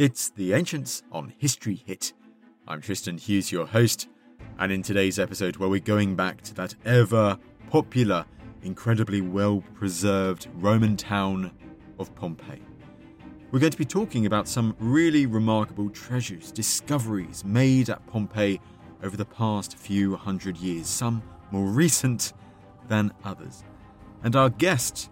It's The Ancients on History Hit. I'm Tristan Hughes, your host, and in today's episode, where we're going back to that ever popular, incredibly well preserved Roman town of Pompeii. We're going to be talking about some really remarkable treasures, discoveries made at Pompeii over the past few hundred years, some more recent than others. And our guest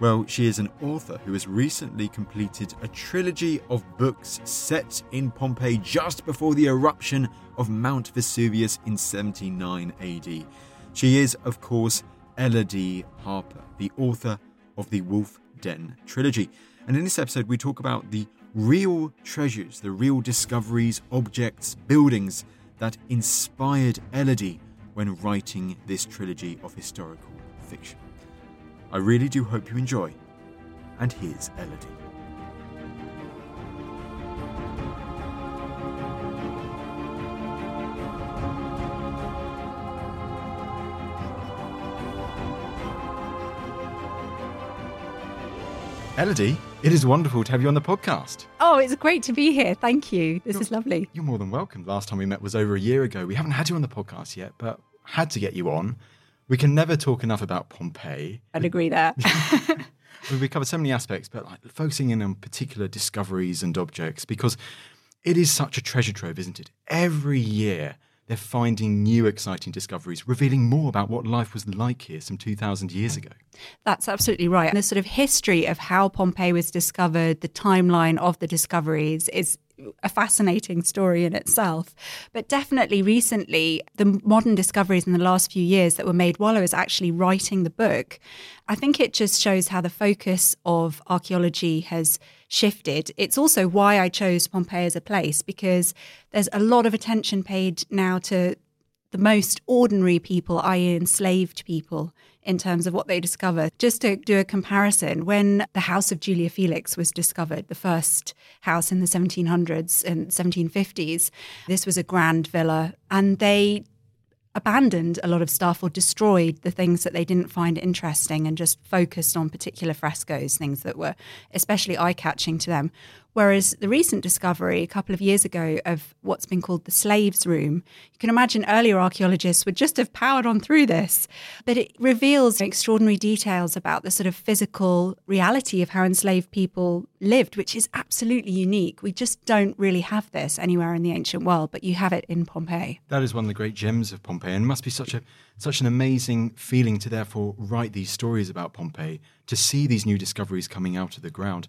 well, she is an author who has recently completed a trilogy of books set in Pompeii just before the eruption of Mount Vesuvius in 79 AD. She is, of course, Elodie Harper, the author of the Wolf Den trilogy. And in this episode, we talk about the real treasures, the real discoveries, objects, buildings that inspired Elodie when writing this trilogy of historical fiction. I really do hope you enjoy. And here's Elodie. Elodie, it is wonderful to have you on the podcast. Oh, it's great to be here. Thank you. This is lovely. You're more than welcome. Last time we met was over a year ago. We haven't had you on the podcast yet, but had to get you on. We can never talk enough about Pompeii. I'd agree there. we covered so many aspects, but like focusing in on particular discoveries and objects because it is such a treasure trove, isn't it? Every year they're finding new exciting discoveries, revealing more about what life was like here some 2,000 years ago. That's absolutely right. And the sort of history of how Pompeii was discovered, the timeline of the discoveries is a fascinating story in itself. But definitely recently, the modern discoveries in the last few years that were made while I was actually writing the book, I think it just shows how the focus of archaeology has shifted. It's also why I chose Pompeii as a place because there's a lot of attention paid now to the most ordinary people, i.e., enslaved people, in terms of what they discover. Just to do a comparison, when the house of Julia Felix was discovered, the first house in the 1700s and 1750s, this was a grand villa, and they abandoned a lot of stuff or destroyed the things that they didn't find interesting and just focused on particular frescoes, things that were especially eye catching to them. Whereas the recent discovery a couple of years ago of what's been called the slaves' room, you can imagine earlier archaeologists would just have powered on through this. But it reveals extraordinary details about the sort of physical reality of how enslaved people lived, which is absolutely unique. We just don't really have this anywhere in the ancient world, but you have it in Pompeii. That is one of the great gems of Pompeii, and must be such a such an amazing feeling to therefore write these stories about Pompeii, to see these new discoveries coming out of the ground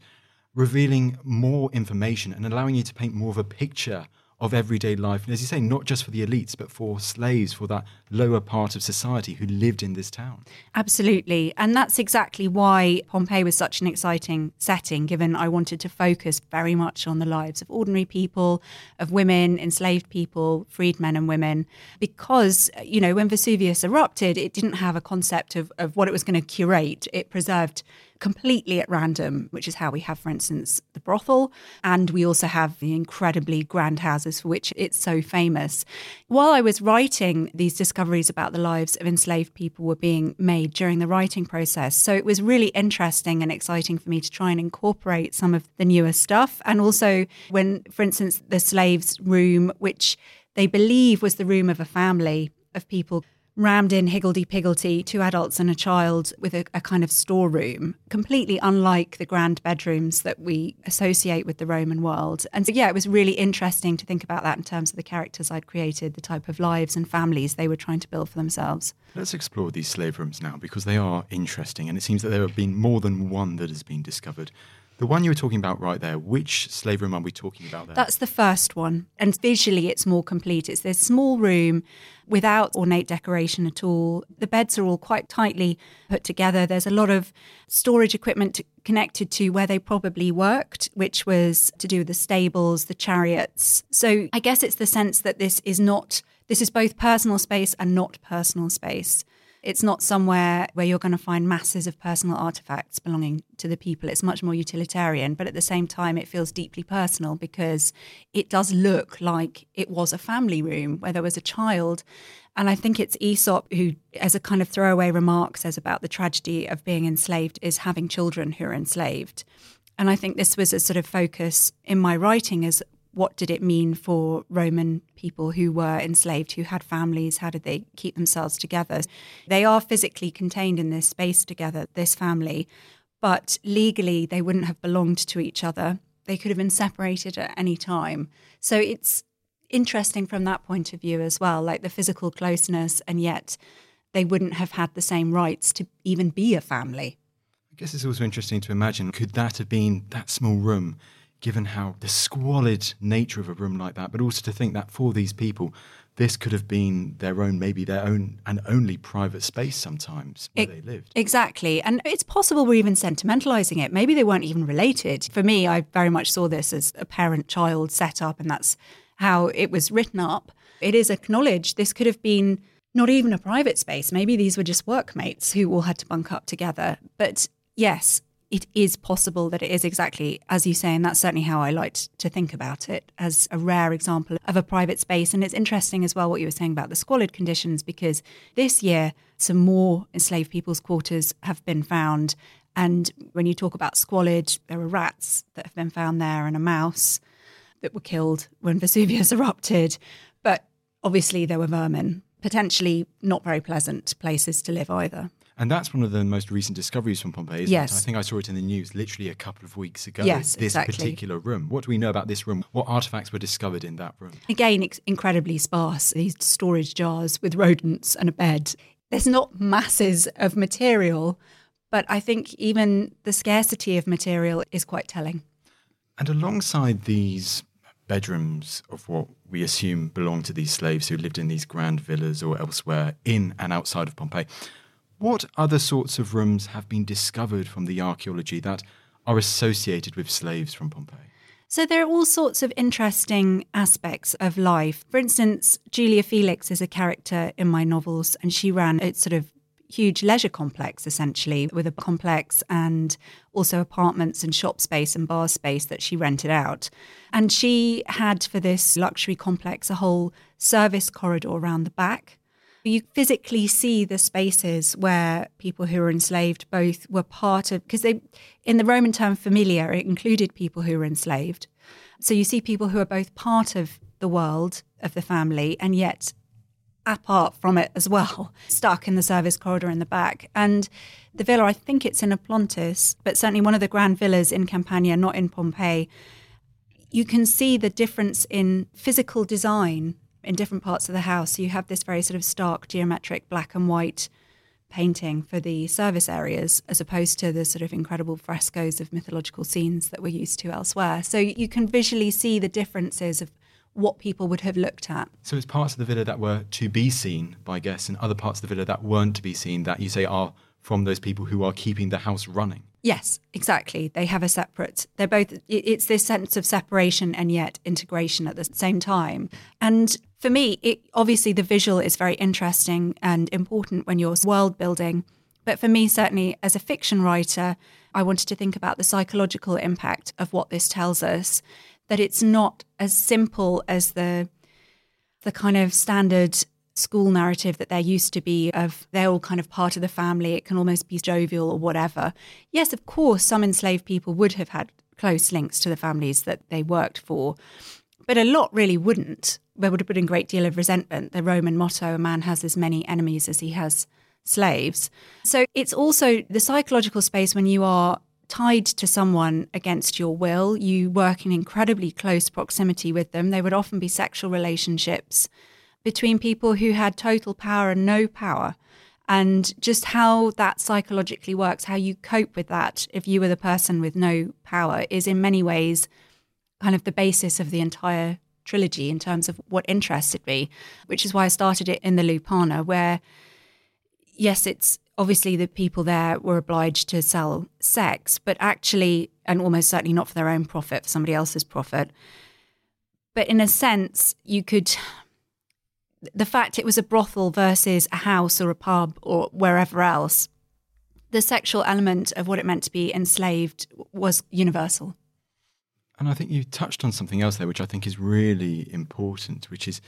revealing more information and allowing you to paint more of a picture of everyday life. And as you say, not just for the elites, but for slaves, for that lower part of society who lived in this town. Absolutely. And that's exactly why Pompeii was such an exciting setting, given I wanted to focus very much on the lives of ordinary people, of women, enslaved people, freed men and women. Because, you know, when Vesuvius erupted, it didn't have a concept of, of what it was going to curate. It preserved completely at random, which is how we have, for instance, the brothel. And we also have the incredibly grand houses for which it's so famous. While I was writing, these discoveries about the lives of enslaved people were being made during the writing process. So it was really interesting and exciting for me to try and incorporate some of the newer stuff. And also, when, for instance, the slaves' room, which they believe was the room of a family of people rammed in higgledy piggledy, two adults and a child with a, a, kind of storeroom, completely unlike the grand bedrooms that we associate with the Roman world. And so, yeah, it was really interesting to think about that in terms of the characters I'd created, the type of lives and families they were trying to build for themselves. Let's explore these slave rooms now because they are interesting, and it seems that there have been more than one that has been discovered. The one you were talking about right there, which slave room are we talking about there? That's the first one. And visually, it's more complete. It's this small room without ornate decoration at all. The beds are all quite tightly put together. There's a lot of storage equipment connected to where they probably worked, which was to do with the stables, the chariots. So I guess it's the sense that this is not, this is both personal space and not personal space. It's not somewhere where you're going to find masses of personal artifacts belonging to the people. It's much more utilitarian, but at the same time, it feels deeply personal because it does look like it was a family room where there was a child. And I think it's Aesop who, as a kind of throwaway remark, says about the tragedy of being enslaved is having children who are enslaved. And I think this was a sort of focus in my writing as what did it mean for Roman people who were enslaved, who had families? How did they keep themselves together? They are physically contained in this space together, this family, but legally they wouldn't have belonged to each other. They could have been separated at any time. So it's interesting from that point of view as well, like the physical closeness, and yet they wouldn't have had the same rights to even be a family. I guess it's also interesting to imagine could that have been that small room? Given how the squalid nature of a room like that, but also to think that for these people, this could have been their own, maybe their own and only private space sometimes where it, they lived. Exactly. And it's possible we're even sentimentalizing it. Maybe they weren't even related. For me, I very much saw this as a parent child setup, and that's how it was written up. It is acknowledged this could have been not even a private space. Maybe these were just workmates who all had to bunk up together. But yes, it is possible that it is exactly as you say, and that's certainly how I liked to think about it as a rare example of a private space. And it's interesting as well what you were saying about the squalid conditions, because this year some more enslaved people's quarters have been found. And when you talk about squalid, there are rats that have been found there and a mouse that were killed when Vesuvius erupted. But obviously, there were vermin, potentially not very pleasant places to live either. And that's one of the most recent discoveries from Pompeii. yes. It? I think I saw it in the news literally a couple of weeks ago. Yes, this exactly. particular room. What do we know about this room? What artifacts were discovered in that room? Again, ex- incredibly sparse. These storage jars with rodents and a bed. There's not masses of material, but I think even the scarcity of material is quite telling. And alongside these bedrooms of what we assume belonged to these slaves who lived in these grand villas or elsewhere in and outside of Pompeii, what other sorts of rooms have been discovered from the archaeology that are associated with slaves from Pompeii? So there are all sorts of interesting aspects of life. For instance, Julia Felix is a character in my novels, and she ran a sort of huge leisure complex essentially with a complex and also apartments and shop space and bar space that she rented out. And she had for this luxury complex a whole service corridor around the back you physically see the spaces where people who were enslaved both were part of, because they, in the Roman term familia, it included people who were enslaved. So you see people who are both part of the world of the family and yet apart from it as well, stuck in the service corridor in the back. And the villa, I think it's in Oplontis, but certainly one of the grand villas in Campania, not in Pompeii. You can see the difference in physical design in different parts of the house. So you have this very sort of stark geometric black and white painting for the service areas as opposed to the sort of incredible frescoes of mythological scenes that we're used to elsewhere. So you can visually see the differences of what people would have looked at. So it's parts of the villa that were to be seen by guests and other parts of the villa that weren't to be seen that you say are from those people who are keeping the house running. Yes, exactly. They have a separate, they're both, it's this sense of separation and yet integration at the same time. And for me, it, obviously the visual is very interesting and important when you're world building. But for me, certainly as a fiction writer, I wanted to think about the psychological impact of what this tells us, that it's not as simple as the the kind of standard school narrative that there used to be of they're all kind of part of the family, it can almost be jovial or whatever. Yes, of course, some enslaved people would have had close links to the families that they worked for, but a lot really wouldn't. There would have been a great deal of resentment. The Roman motto, a man has as many enemies as he has slaves. So it's also the psychological space when you are tied to someone against your will. You work in incredibly close proximity with them. They would often be sexual relationships between people who had total power and no power. And just how that psychologically works, how you cope with that if you were the person with no power, is in many ways kind of the basis of the entire trilogy in terms of what interested me, which is why I started it in the Lupanar, where yes, it's obviously the people there were obliged to sell sex, but actually, and almost certainly not for their own profit, for somebody else's profit. But in a sense, you could. The fact it was a brothel versus a house or a pub or wherever else, the sexual element of what it meant to be enslaved was universal. And I think you touched on something else there, which I think is really important, which is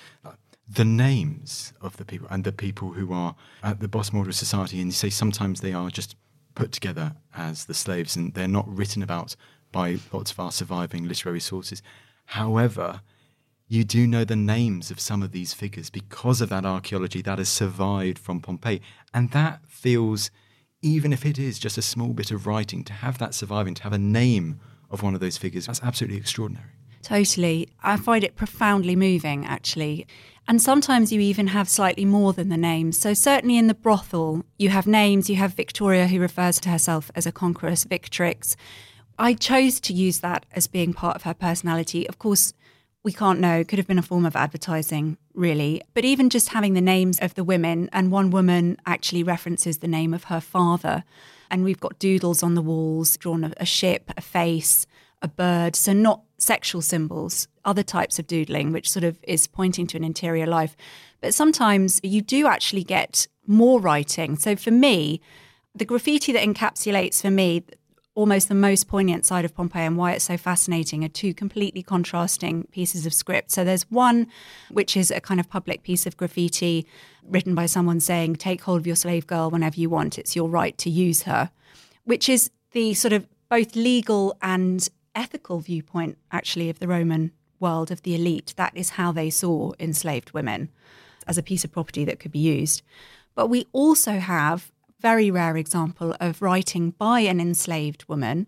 the names of the people and the people who are at the bottom order of society. And you say sometimes they are just put together as the slaves and they're not written about by lots of our surviving literary sources. However, you do know the names of some of these figures because of that archaeology that has survived from Pompeii. And that feels, even if it is just a small bit of writing, to have that surviving, to have a name of one of those figures, that's absolutely extraordinary. Totally. I find it profoundly moving, actually. And sometimes you even have slightly more than the names. So, certainly in the brothel, you have names. You have Victoria, who refers to herself as a conqueress, Victrix. I chose to use that as being part of her personality. Of course, we can't know. Could have been a form of advertising, really. But even just having the names of the women, and one woman actually references the name of her father. And we've got doodles on the walls, drawn a, a ship, a face, a bird. So, not sexual symbols, other types of doodling, which sort of is pointing to an interior life. But sometimes you do actually get more writing. So, for me, the graffiti that encapsulates for me almost the most poignant side of Pompeii and why it's so fascinating are two completely contrasting pieces of script. So there's one which is a kind of public piece of graffiti written by someone saying, Take hold of your slave girl whenever you want, it's your right to use her, which is the sort of both legal and ethical viewpoint, actually, of the Roman world, of the elite. That is how they saw enslaved women as a piece of property that could be used. But we also have very rare example of writing by an enslaved woman,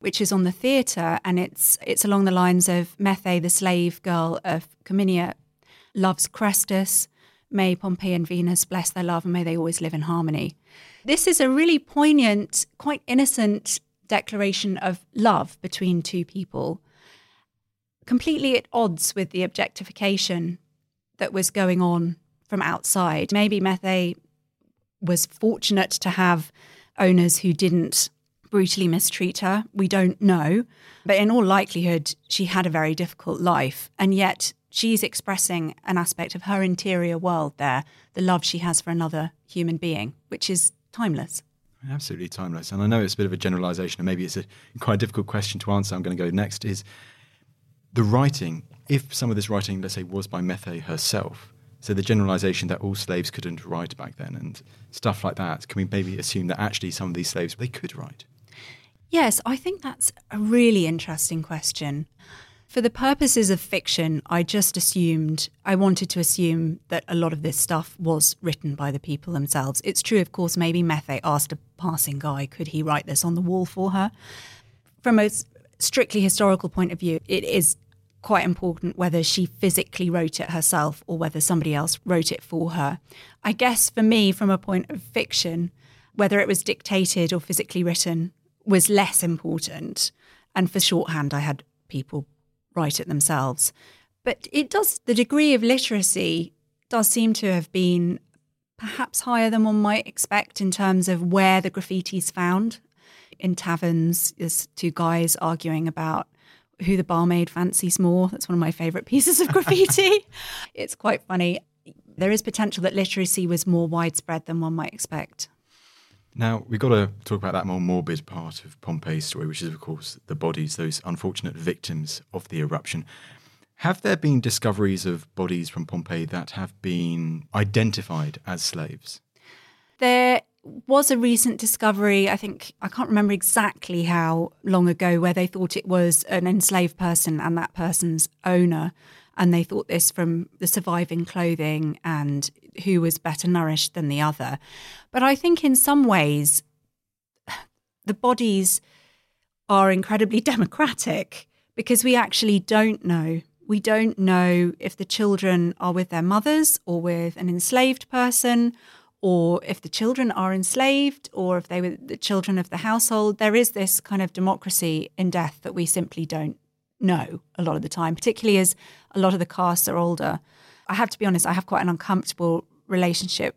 which is on the theatre, and it's it's along the lines of Methe, the slave girl of Cominia, loves Chrestus. May Pompeian Venus bless their love, and may they always live in harmony. This is a really poignant, quite innocent declaration of love between two people, completely at odds with the objectification that was going on from outside. Maybe Methe was fortunate to have owners who didn't brutally mistreat her. We don't know. But in all likelihood, she had a very difficult life. And yet, she's expressing an aspect of her interior world there, the love she has for another human being, which is timeless. Absolutely timeless. And I know it's a bit of a generalization, and maybe it's a quite a difficult question to answer. I'm going to go next is the writing. If some of this writing, let's say, was by Methe herself, so the generalization that all slaves couldn't write back then and stuff like that, can we maybe assume that actually some of these slaves, they could write? Yes, I think that's a really interesting question. For the purposes of fiction, I just assumed, I wanted to assume that a lot of this stuff was written by the people themselves. It's true, of course, maybe Methe asked a passing guy, could he write this on the wall for her? From a strictly historical point of view, it is quite important whether she physically wrote it herself or whether somebody else wrote it for her. I guess for me, from a point of fiction, whether it was dictated or physically written was less important. And for shorthand, I had people write it themselves. But it does, the degree of literacy does seem to have been perhaps higher than one might expect in terms of where the graffiti's found. In taverns, there's two guys arguing about who the barmaid fancies more. That's one of my favourite pieces of graffiti. it's quite funny. There is potential that literacy was more widespread than one might expect. Now, we've got to talk about that more morbid part of Pompeii's story, which is, of course, the bodies, those unfortunate victims of the eruption. Have there been discoveries of bodies from Pompeii that have been identified as slaves? There was a recent discovery, I think, I can't remember exactly how long ago, where they thought it was an enslaved person and that person's owner. And they thought this from the surviving clothing and who was better nourished than the other. But I think in some ways, the bodies are incredibly democratic because we actually don't know. We don't know if the children are with their mothers or with an enslaved person or if the children are enslaved or if they were the children of the household. There is this kind of democracy in death that we simply don't know a lot of the time, particularly as a lot of the casts are older. I have to be honest, I have quite an uncomfortable relationship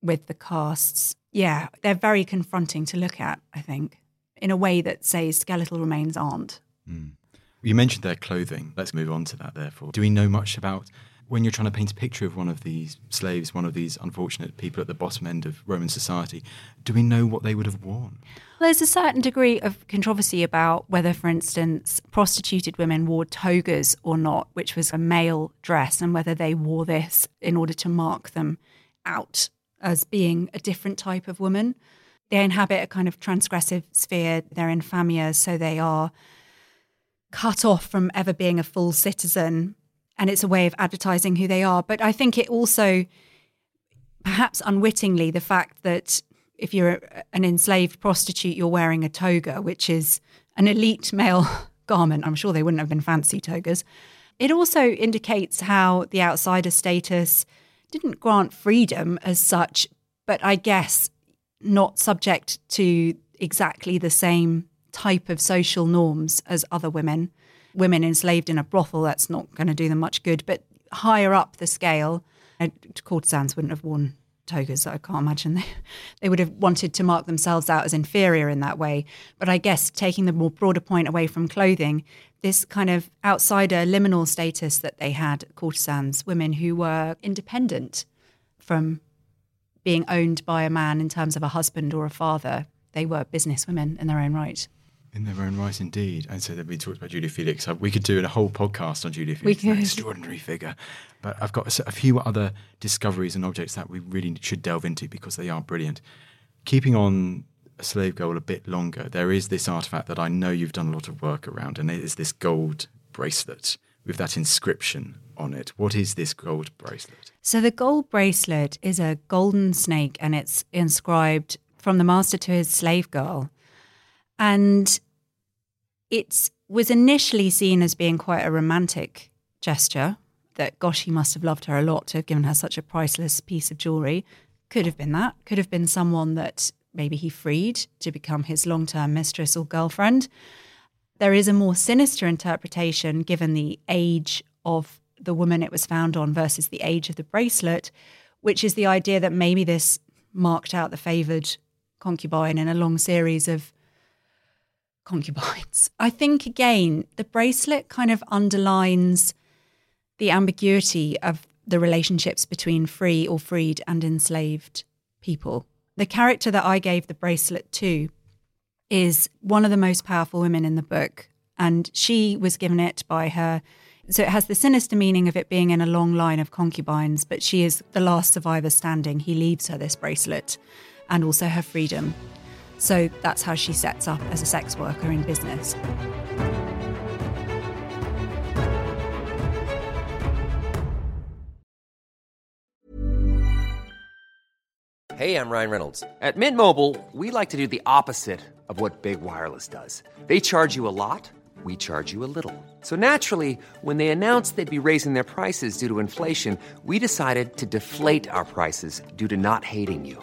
with the casts. Yeah, they're very confronting to look at, I think, in a way that, say, skeletal remains aren't. Mm. You mentioned their clothing. Let's move on to that, therefore. Do we know much about when you're trying to paint a picture of one of these slaves, one of these unfortunate people at the bottom end of Roman society, do we know what they would have worn? Well, There's a certain degree of controversy about whether, for instance, prostituted women wore togas or not, which was a male dress, and whether they wore this in order to mark them out as being a different type of woman. They inhabit a kind of transgressive sphere. They're infamia, so they are cut off from ever being a full citizen and it's a way of advertising who they are. But I think it also, perhaps unwittingly, the fact that if you're an enslaved prostitute, you're wearing a toga, which is an elite male garment. I'm sure they wouldn't have been fancy togas. It also indicates how the outsider status didn't grant freedom as such, but I guess not subject to exactly the same type of social norms as other women women enslaved in a brothel, that's not going to do them much good. But higher up the scale, courtesans wouldn't have worn togas. I can't imagine they, they would have wanted to mark themselves out as inferior in that way. But I guess taking the more broader point away from clothing, this kind of outsider liminal status that they had, courtesans, women who were independent from being owned by a man in terms of a husband or a father. They were businesswomen in their own right. In their own right, indeed. And so that we talked about Julia Felix. Uh, we could do a whole podcast on Julia Felix, an extraordinary figure. But I've got a, a few other discoveries and objects that we really should delve into because they are brilliant. Keeping on a slave girl a bit longer, there is this artifact that I know you've done a lot of work around, and it is this gold bracelet with that inscription on it. What is this gold bracelet? So, the gold bracelet is a golden snake and it's inscribed from the master to his slave girl. And it was initially seen as being quite a romantic gesture that, gosh, he must have loved her a lot to have given her such a priceless piece of jewelry. Could have been that. Could have been someone that maybe he freed to become his long term mistress or girlfriend. There is a more sinister interpretation given the age of the woman it was found on versus the age of the bracelet, which is the idea that maybe this marked out the favoured concubine in a long series of concubines. I think, again, the bracelet kind of underlines the ambiguity of the relationships between free or freed and enslaved people. The character that I gave the bracelet to is one of the most powerful women in the book, and she was given it by her. So it has the sinister meaning of it being in a long line of concubines, but she is the last survivor standing. He leaves her this bracelet and also her freedom. So that's how she sets up as a sex worker in business. Hey, I'm Ryan Reynolds. At Mint Mobile, we like to do the opposite of what Big Wireless does. They charge you a lot, we charge you a little. So naturally, when they announced they'd be raising their prices due to inflation, we decided to deflate our prices due to not hating you.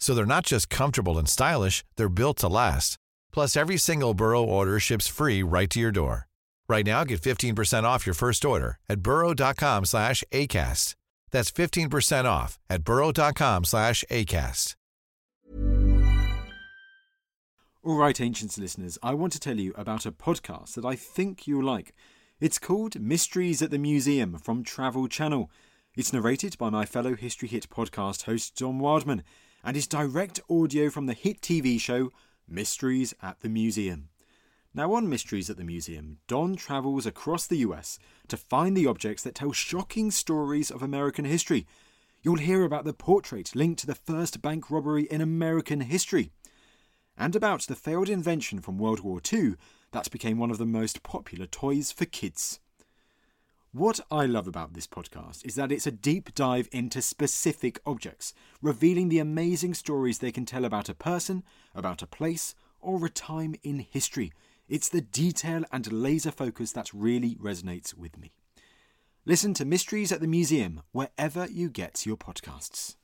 So they're not just comfortable and stylish, they're built to last. Plus, every single Burrow order ships free right to your door. Right now, get 15% off your first order at burrow.com slash ACAST. That's 15% off at burrow.com slash ACAST. All right, Ancients listeners, I want to tell you about a podcast that I think you'll like. It's called Mysteries at the Museum from Travel Channel. It's narrated by my fellow History Hit podcast host, Don Wildman, and is direct audio from the hit TV show Mysteries at the Museum. Now, on Mysteries at the Museum, Don travels across the US to find the objects that tell shocking stories of American history. You'll hear about the portrait linked to the first bank robbery in American history, and about the failed invention from World War II that became one of the most popular toys for kids. What I love about this podcast is that it's a deep dive into specific objects, revealing the amazing stories they can tell about a person, about a place, or a time in history. It's the detail and laser focus that really resonates with me. Listen to Mysteries at the Museum wherever you get your podcasts.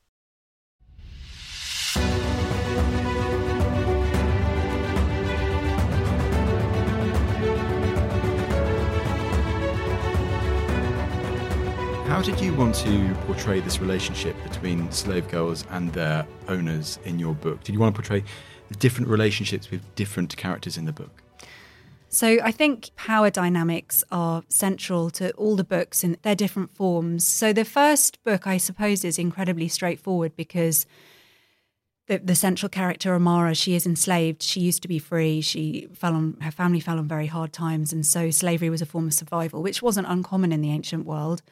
How did you want to portray this relationship between slave girls and their owners in your book? Did you want to portray the different relationships with different characters in the book? So I think power dynamics are central to all the books in their different forms. So the first book, I suppose, is incredibly straightforward because the, the central character Amara, she is enslaved. She used to be free. She fell on her family fell on very hard times, and so slavery was a form of survival, which wasn't uncommon in the ancient world.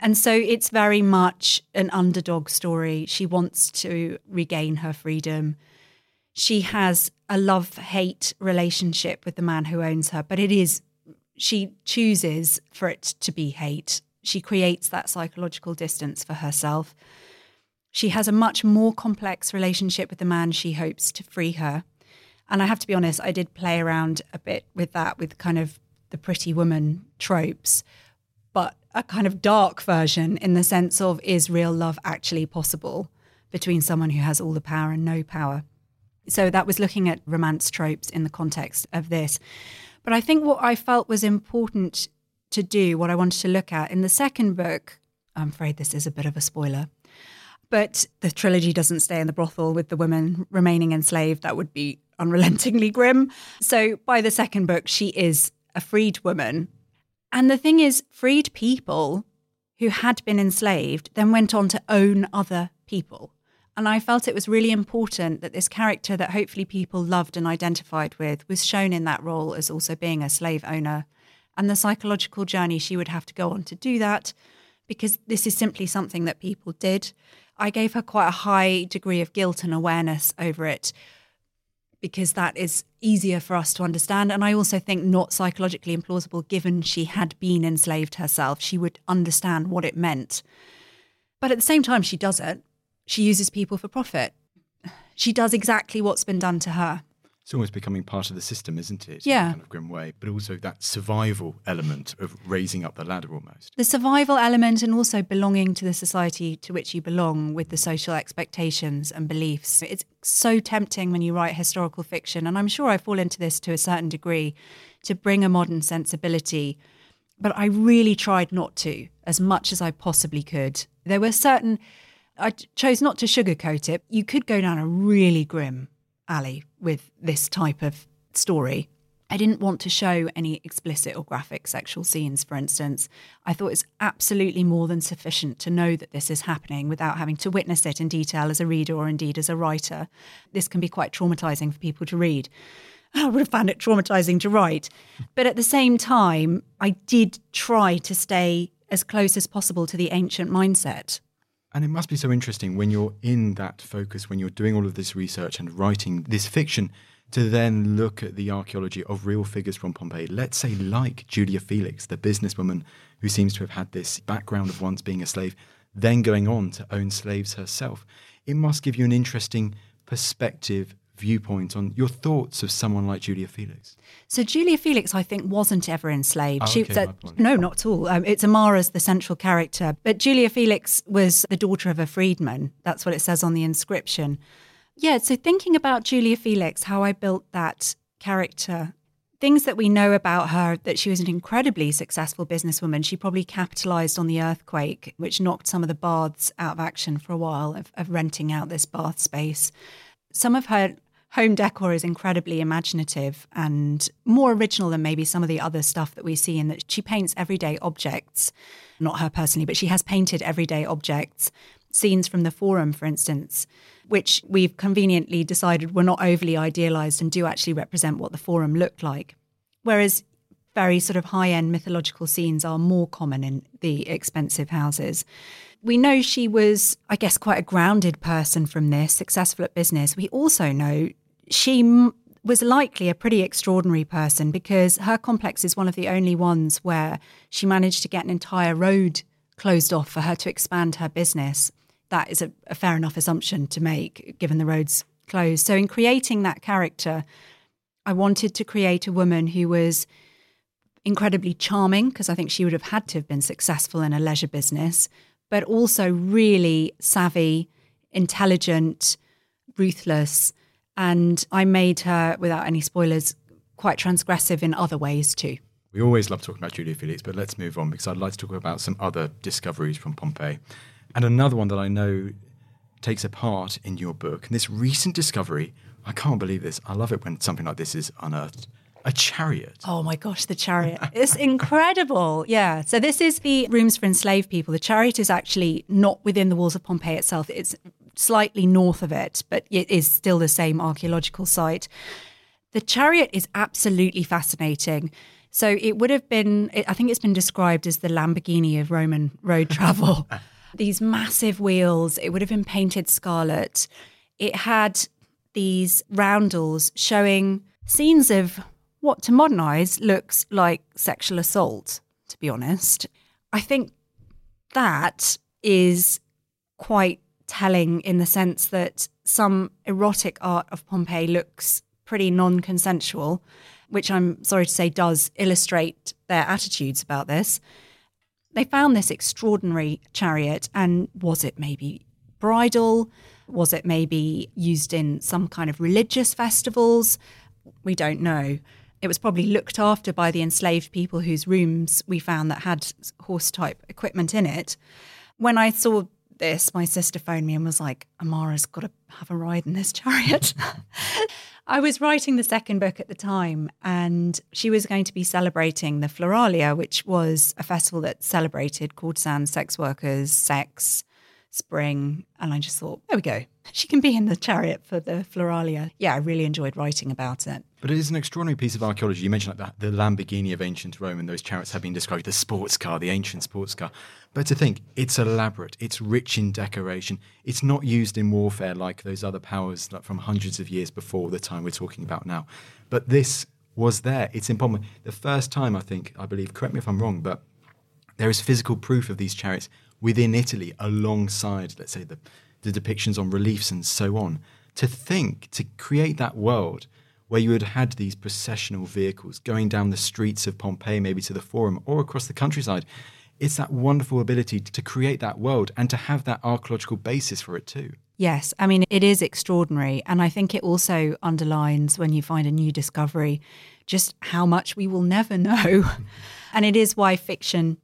And so it's very much an underdog story. She wants to regain her freedom. She has a love hate relationship with the man who owns her, but it is, she chooses for it to be hate. She creates that psychological distance for herself. She has a much more complex relationship with the man she hopes to free her. And I have to be honest, I did play around a bit with that, with kind of the pretty woman tropes, a kind of dark version in the sense of is real love actually possible between someone who has all the power and no power? So that was looking at romance tropes in the context of this. But I think what I felt was important to do, what I wanted to look at in the second book, I'm afraid this is a bit of a spoiler, but the trilogy doesn't stay in the brothel with the women remaining enslaved. That would be unrelentingly grim. So by the second book, she is a freed woman and the thing is, freed people who had been enslaved then went on to own other people. And I felt it was really important that this character that hopefully people loved and identified with was shown in that role as also being a slave owner and the psychological journey she would have to go on to do that because this is simply something that people did. I gave her quite a high degree of guilt and awareness over it because that is easier for us to understand. And I also think not psychologically implausible, given she had been enslaved herself. She would understand what it meant. But at the same time, she does it. She uses people for profit. She does exactly what's been done to her it's almost becoming part of the system, isn't it? Yeah. In a kind of grim way, but also that survival element of raising up the ladder almost. The survival element and also belonging to the society to which you belong with the social expectations and beliefs. It's so tempting when you write historical fiction, and I'm sure I fall into this to a certain degree, to bring a modern sensibility. But I really tried not to, as much as I possibly could. There were certain, I chose not to sugarcoat it. You could go down a really grim alley with this type of story. I didn't want to show any explicit or graphic sexual scenes, for instance. I thought it's absolutely more than sufficient to know that this is happening without having to witness it in detail as a reader or indeed as a writer. This can be quite traumatizing for people to read. I would have found it traumatizing to write. But at the same time, I did try to stay as close as possible to the ancient mindset. And it must be so interesting when you're in that focus, when you're doing all of this research and writing this fiction, to then look at the archaeology of real figures from Pompeii. Let's say, like Julia Felix, the businesswoman who seems to have had this background of once being a slave, then going on to own slaves herself. It must give you an interesting perspective viewpoint on your thoughts of someone like Julia Felix? So Julia Felix, I think, wasn't ever enslaved. Oh, she, okay, my no, not at all. Um, it's Amara's the central character, but Julia Felix was the daughter of a freedman. That's what it says on the inscription. Yeah. So thinking about Julia Felix, how I built that character. Things that we know about her that she was an incredibly successful businesswoman. She probably capitalized on the earthquake, which knocked some of the baths out of action for a while, of, of renting out this bath space some of her home decor is incredibly imaginative and more original than maybe some of the other stuff that we see in that she paints everyday objects not her personally but she has painted everyday objects scenes from the forum for instance which we've conveniently decided were not overly idealized and do actually represent what the forum looked like whereas very sort of high end mythological scenes are more common in the expensive houses. We know she was, I guess, quite a grounded person from this, successful at business. We also know she m- was likely a pretty extraordinary person because her complex is one of the only ones where she managed to get an entire road closed off for her to expand her business. That is a, a fair enough assumption to make given the roads closed. So, in creating that character, I wanted to create a woman who was incredibly charming because I think she would have had to have been successful in a leisure business, but also really savvy, intelligent, ruthless. And I made her, without any spoilers, quite transgressive in other ways too. We always love talking about Julia Felix, but let's move on because I'd like to talk about some other discoveries from Pompeii. And another one that I know takes a part in your book. And this recent discovery, I can't believe this. I love it when something like this is unearthed. A chariot. Oh my gosh, the chariot. It's incredible. Yeah. So this is the rooms for enslaved people. The chariot is actually not within the walls of Pompeii itself. It's slightly north of it, but it is still the same archaeological site. The chariot is absolutely fascinating. So it would have been, I think it's been described as the Lamborghini of Roman road travel. These massive wheels, it would have been painted scarlet. It had these roundels showing scenes of what to modern eyes looks like sexual assault, to be honest. I think that is quite telling in the sense that some erotic art of Pompeii looks pretty non consensual, which I'm sorry to say does illustrate their attitudes about this. They found this extraordinary chariot, and was it maybe bridal? Was it maybe used in some kind of religious festivals? We don't know. It was probably looked after by the enslaved people whose rooms we found that had horse type equipment in it. When I saw this, my sister phoned me and was like, Amara's got to have a ride in this chariot. I was writing the second book at the time, and she was going to be celebrating the Floralia, which was a festival that celebrated courtesan sex workers, sex, spring. And I just thought, there we go. She can be in the chariot for the Floralia. Yeah, I really enjoyed writing about it. But it is an extraordinary piece of archaeology. You mentioned like that, the Lamborghini of ancient Rome, and those chariots have been described, the sports car, the ancient sports car. But to think, it's elaborate, it's rich in decoration, it's not used in warfare like those other powers from hundreds of years before the time we're talking about now. But this was there. It's in Pompeii. The first time, I think, I believe, correct me if I'm wrong, but there is physical proof of these chariots within Italy alongside, let's say, the, the depictions on reliefs and so on. To think, to create that world where you had had these processional vehicles going down the streets of Pompeii, maybe to the Forum or across the countryside, it's that wonderful ability to create that world and to have that archaeological basis for it too. Yes, I mean, it is extraordinary. And I think it also underlines when you find a new discovery just how much we will never know. and it is why fiction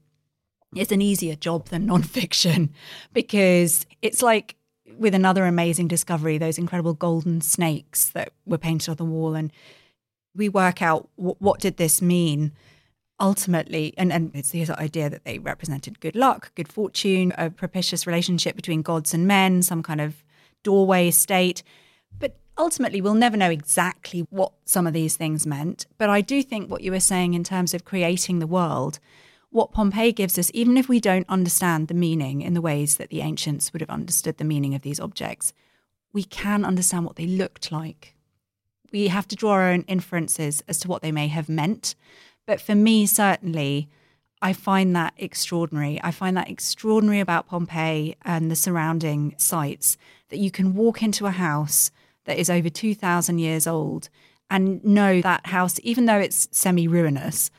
is an easier job than nonfiction because it's like with another amazing discovery, those incredible golden snakes that were painted on the wall. And we work out w- what did this mean? Ultimately and, and it's the idea that they represented good luck good fortune a propitious relationship between gods and men some kind of doorway state. But ultimately we'll never know exactly what some of these things meant. But i do think what you were saying in terms of creating the world what pompeii gives us even if we don't understand the meaning in the ways that the ancients would have understood the meaning of these objects we can understand what they looked like we have to draw our own inferences as to what they may have meant but for me, certainly, I find that extraordinary. I find that extraordinary about Pompeii and the surrounding sites that you can walk into a house that is over 2,000 years old and know that house, even though it's semi ruinous,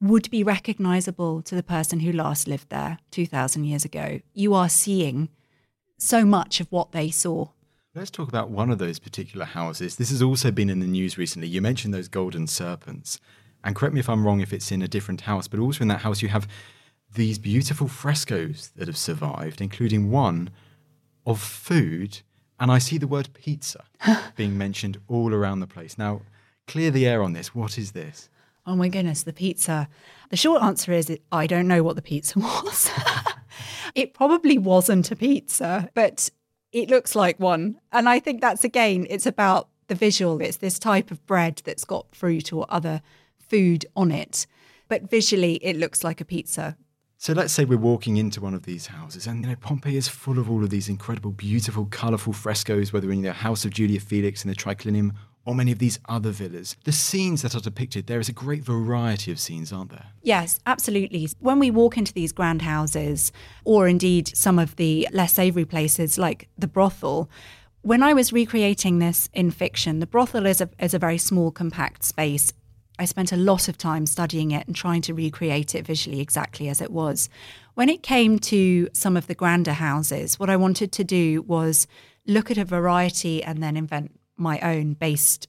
would be recognizable to the person who last lived there 2,000 years ago. You are seeing so much of what they saw. Let's talk about one of those particular houses. This has also been in the news recently. You mentioned those golden serpents. And correct me if I'm wrong if it's in a different house, but also in that house you have these beautiful frescoes that have survived, including one of food. And I see the word pizza being mentioned all around the place. Now, clear the air on this. What is this? Oh my goodness, the pizza. The short answer is I don't know what the pizza was. it probably wasn't a pizza, but it looks like one. And I think that's again, it's about the visual. It's this type of bread that's got fruit or other food on it. But visually, it looks like a pizza. So let's say we're walking into one of these houses, and you know Pompeii is full of all of these incredible, beautiful, colourful frescoes, whether in the House of Julia Felix in the Triclinium or many of these other villas. The scenes that are depicted, there is a great variety of scenes, aren't there? Yes, absolutely. When we walk into these grand houses, or indeed some of the less savoury places like the brothel, when I was recreating this in fiction, the brothel is a, is a very small, compact space. I spent a lot of time studying it and trying to recreate it visually exactly as it was. When it came to some of the grander houses, what I wanted to do was look at a variety and then invent my own based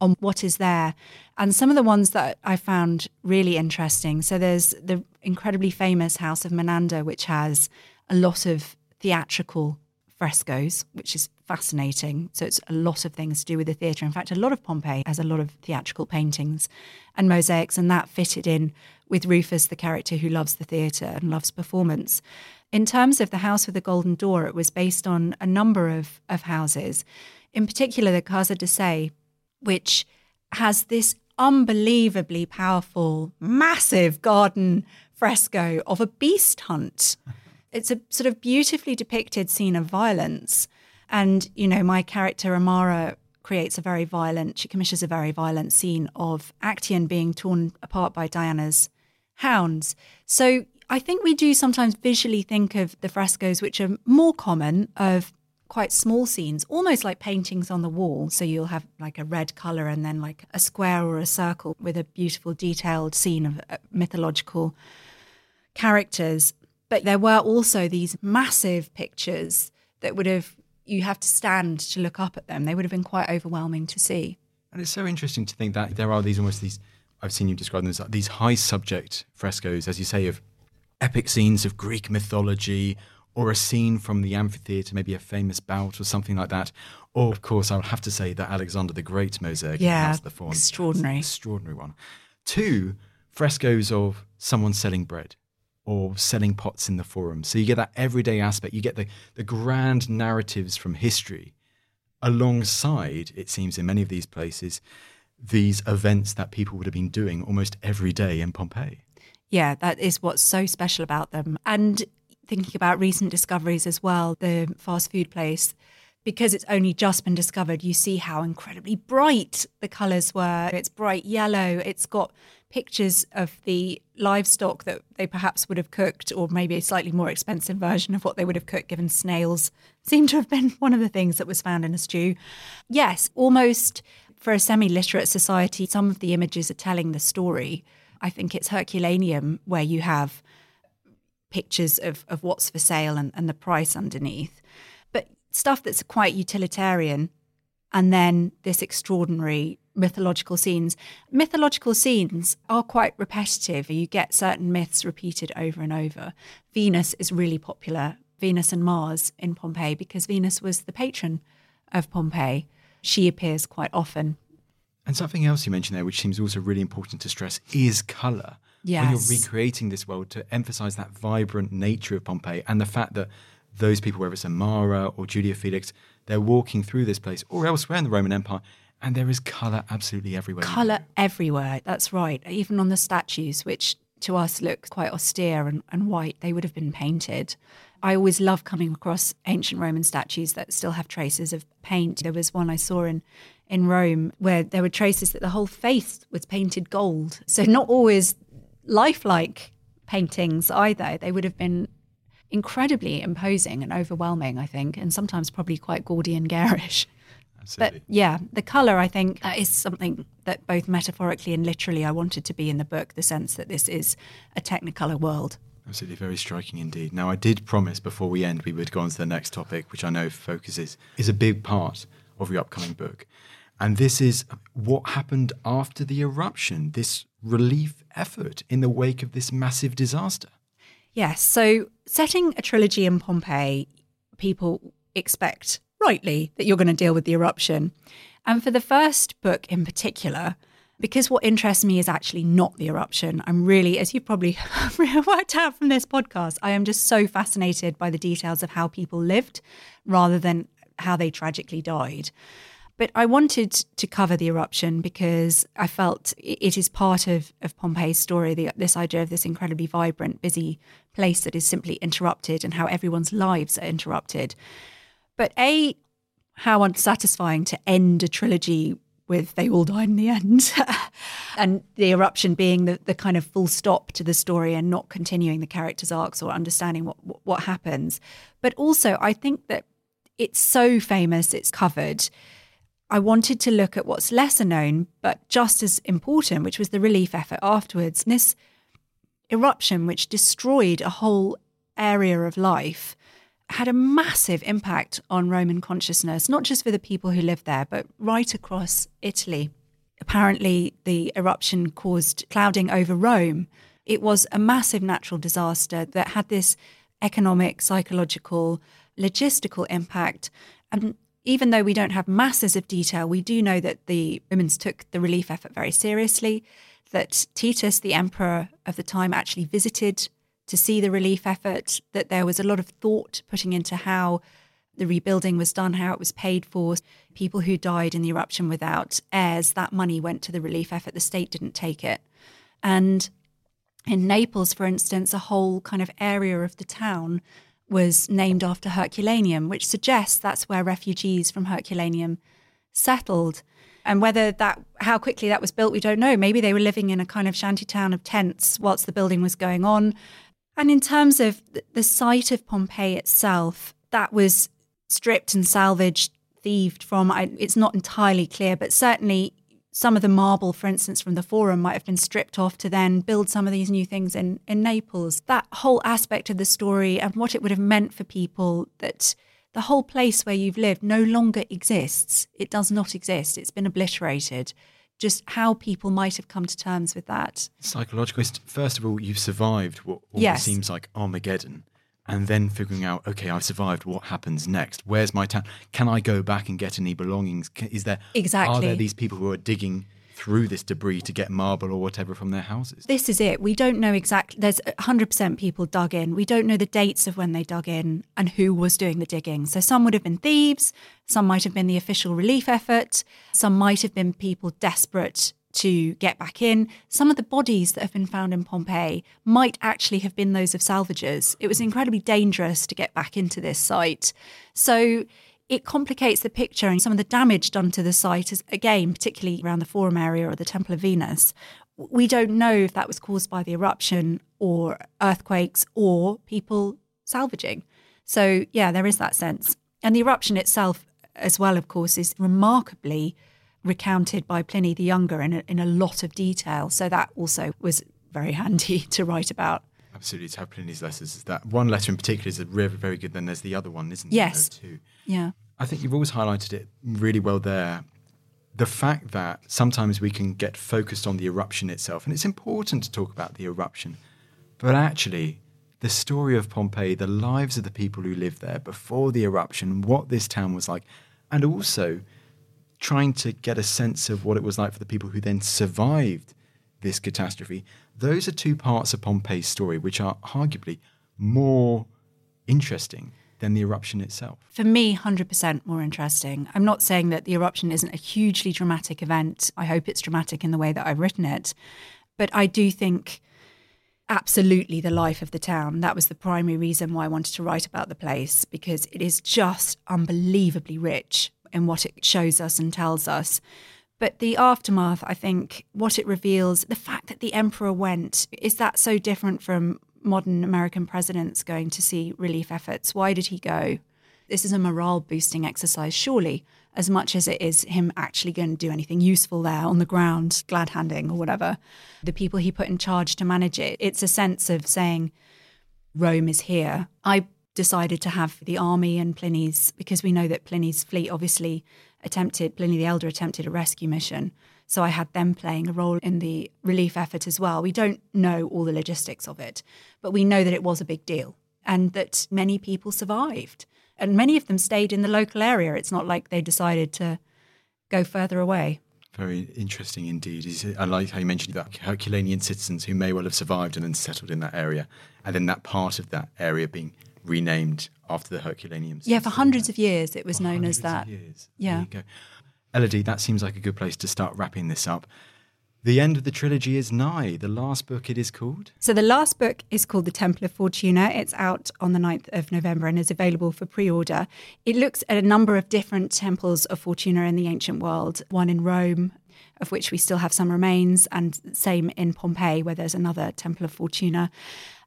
on what is there. And some of the ones that I found really interesting. So there's the incredibly famous House of Menander, which has a lot of theatrical frescoes, which is fascinating. So it's a lot of things to do with the theatre. In fact, a lot of Pompeii has a lot of theatrical paintings and mosaics, and that fitted in with Rufus, the character who loves the theatre and loves performance. In terms of the House with the Golden Door, it was based on a number of, of houses in particular the Casa dei Ceii, which has this unbelievably powerful, massive garden fresco of a beast hunt. It's a sort of beautifully depicted scene of violence. And, you know, my character Amara creates a very violent, she commissions a very violent scene of Actaeon being torn apart by Diana's hounds. So I think we do sometimes visually think of the frescoes, which are more common, of quite small scenes, almost like paintings on the wall. So you'll have like a red color and then like a square or a circle with a beautiful detailed scene of uh, mythological characters. But there were also these massive pictures that would have, you have to stand to look up at them. They would have been quite overwhelming to see. And it's so interesting to think that there are these almost these, I've seen you describe them as these high subject frescoes, as you say, of epic scenes of Greek mythology or a scene from the amphitheatre, maybe a famous bout or something like that. Or, of course, I would have to say that Alexander the Great mosaic. Yeah, the Faun. extraordinary. Extraordinary one. Two, frescoes of someone selling bread or selling pots in the forum. So you get that everyday aspect. You get the, the grand narratives from history alongside, it seems, in many of these places, these events that people would have been doing almost every day in Pompeii. Yeah, that is what's so special about them. And thinking about recent discoveries as well, the fast food place, because it's only just been discovered, you see how incredibly bright the colours were. It's bright yellow. It's got pictures of the livestock that they perhaps would have cooked, or maybe a slightly more expensive version of what they would have cooked, given snails seem to have been one of the things that was found in a stew. Yes, almost for a semi literate society, some of the images are telling the story. I think it's Herculaneum, where you have pictures of, of what's for sale and, and the price underneath. But stuff that's quite utilitarian and then this extraordinary mythological scenes. Mythological scenes are quite repetitive. You get certain myths repeated over and over. Venus is really popular, Venus and Mars in Pompeii, because Venus was the patron of Pompeii. She appears quite often. And something else you mentioned there, which seems also really important to stress, is colour yes. when you're recreating this world to emphasize that vibrant nature of Pompeii and the fact that those people, whether it's Amara or Julia Felix, they're walking through this place or elsewhere in the Roman Empire, and there is colour absolutely everywhere. Colour everywhere, that's right. Even on the statues, which to us look quite austere and, and white, they would have been painted. I always love coming across ancient Roman statues that still have traces of paint. There was one I saw in in Rome where there were traces that the whole face was painted gold. So not always lifelike paintings either. They would have been incredibly imposing and overwhelming, I think, and sometimes probably quite gaudy and garish. Absolutely. But yeah, the colour, I think, uh, is something that both metaphorically and literally I wanted to be in the book, the sense that this is a technicolor world. Absolutely, very striking indeed. Now, I did promise before we end we would go on to the next topic, which I know focuses is a big part of your upcoming book, and this is what happened after the eruption. This relief effort in the wake of this massive disaster. Yes. So, setting a trilogy in Pompeii, people expect rightly that you're going to deal with the eruption, and for the first book in particular because what interests me is actually not the eruption. I'm really, as you've probably worked out from this podcast, I am just so fascinated by the details of how people lived rather than how they tragically died. But I wanted to cover the eruption because I felt it is part of, of Pompeii's story, the, this idea of this incredibly vibrant, busy place that is simply interrupted and how everyone's lives are interrupted. But A, how unsatisfying to end a trilogy with they all died in the end. and the eruption being the, the kind of full stop to the story and not continuing the characters' arcs or understanding what, what happens. But also, I think that it's so famous, it's covered. I wanted to look at what's lesser known, but just as important, which was the relief effort afterwards. And this eruption, which destroyed a whole area of life, had a massive impact on Roman consciousness, not just for the people who lived there, but right across Italy. Apparently, the eruption caused clouding over Rome. It was a massive natural disaster that had this economic, psychological, logistical impact. And even though we don't have masses of detail, we do know that the Romans took the relief effort very seriously, that Titus, the emperor of the time, actually visited to see the relief effort, that there was a lot of thought putting into how the rebuilding was done, how it was paid for. People who died in the eruption without heirs, that money went to the relief effort. The state didn't take it. And in Naples, for instance, a whole kind of area of the town was named after Herculaneum, which suggests that's where refugees from Herculaneum settled. And whether that, how quickly that was built, we don't know. Maybe they were living in a kind of shanty town of tents whilst the building was going on. And in terms of the site of Pompeii itself, that was stripped and salvaged, thieved from. It's not entirely clear, but certainly some of the marble, for instance, from the Forum might have been stripped off to then build some of these new things in, in Naples. That whole aspect of the story and what it would have meant for people that the whole place where you've lived no longer exists. It does not exist. It's been obliterated just how people might have come to terms with that. Psychological. First of all, you've survived what yes. seems like Armageddon, and then figuring out, okay, I've survived. What happens next? Where's my town? Can I go back and get any belongings? Is there exactly? Are there these people who are digging through this debris to get marble or whatever from their houses. This is it. We don't know exactly. There's 100% people dug in. We don't know the dates of when they dug in and who was doing the digging. So some would have been thieves, some might have been the official relief effort, some might have been people desperate to get back in. Some of the bodies that have been found in Pompeii might actually have been those of salvagers. It was incredibly dangerous to get back into this site. So it complicates the picture and some of the damage done to the site is again particularly around the forum area or the temple of venus we don't know if that was caused by the eruption or earthquakes or people salvaging so yeah there is that sense and the eruption itself as well of course is remarkably recounted by pliny the younger in a, in a lot of detail so that also was very handy to write about absolutely to have Pliny's letters. That one letter in particular is a very, very good. Then there's the other one, isn't yes. there? Too. Yeah. I think you've always highlighted it really well there. The fact that sometimes we can get focused on the eruption itself, and it's important to talk about the eruption, but actually, the story of Pompeii, the lives of the people who lived there before the eruption, what this town was like, and also trying to get a sense of what it was like for the people who then survived this catastrophe. Those are two parts of Pompeii's story which are arguably more interesting than the eruption itself? For me, 100% more interesting. I'm not saying that the eruption isn't a hugely dramatic event. I hope it's dramatic in the way that I've written it. But I do think absolutely the life of the town. That was the primary reason why I wanted to write about the place because it is just unbelievably rich in what it shows us and tells us. But the aftermath, I think, what it reveals, the fact that the emperor went, is that so different from modern American presidents going to see relief efforts? Why did he go? This is a morale boosting exercise, surely, as much as it is him actually going to do anything useful there on the ground, glad handing or whatever. The people he put in charge to manage it, it's a sense of saying, Rome is here. I decided to have the army and Pliny's, because we know that Pliny's fleet obviously attempted, Pliny the Elder attempted a rescue mission. So I had them playing a role in the relief effort as well. We don't know all the logistics of it, but we know that it was a big deal and that many people survived. And many of them stayed in the local area. It's not like they decided to go further away. Very interesting indeed. I like how you mentioned that Herculanean citizens who may well have survived and then settled in that area, and then that part of that area being renamed after the Herculaneum. Yeah, for hundreds of years it was for known as that. Yeah. Elodie, that seems like a good place to start wrapping this up. The end of the trilogy is nigh. The last book it is called? So the last book is called The Temple of Fortuna. It's out on the 9th of November and is available for pre-order. It looks at a number of different temples of Fortuna in the ancient world, one in Rome, of which we still have some remains, and same in Pompeii, where there's another Temple of Fortuna.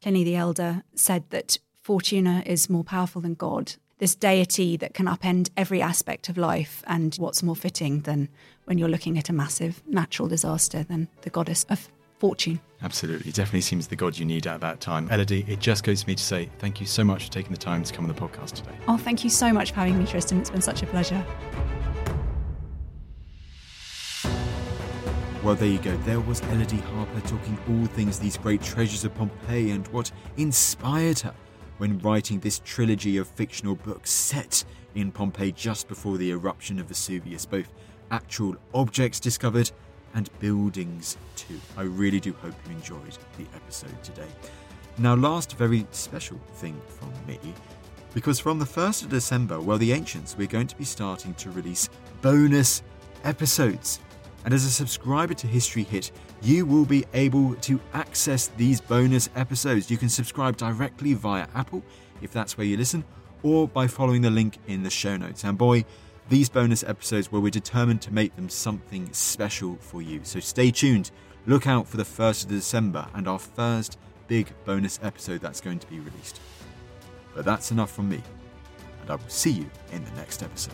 Pliny the Elder said that Fortuna is more powerful than God. This deity that can upend every aspect of life. And what's more fitting than when you're looking at a massive natural disaster than the goddess of fortune? Absolutely. Definitely seems the god you need at that time. Elodie, it just goes to me to say thank you so much for taking the time to come on the podcast today. Oh, thank you so much for having me, Tristan. It's been such a pleasure. Well, there you go. There was Elodie Harper talking all things these great treasures of Pompeii and what inspired her when writing this trilogy of fictional books set in Pompeii just before the eruption of Vesuvius, both actual objects discovered and buildings too. I really do hope you enjoyed the episode today. Now, last very special thing from me, because from the 1st of December, well, the Ancients, we're going to be starting to release bonus episodes. And as a subscriber to History Hit, you will be able to access these bonus episodes. You can subscribe directly via Apple, if that's where you listen, or by following the link in the show notes. And boy, these bonus episodes where we're determined to make them something special for you. So stay tuned. Look out for the 1st of December and our first big bonus episode that's going to be released. But that's enough from me, and I will see you in the next episode.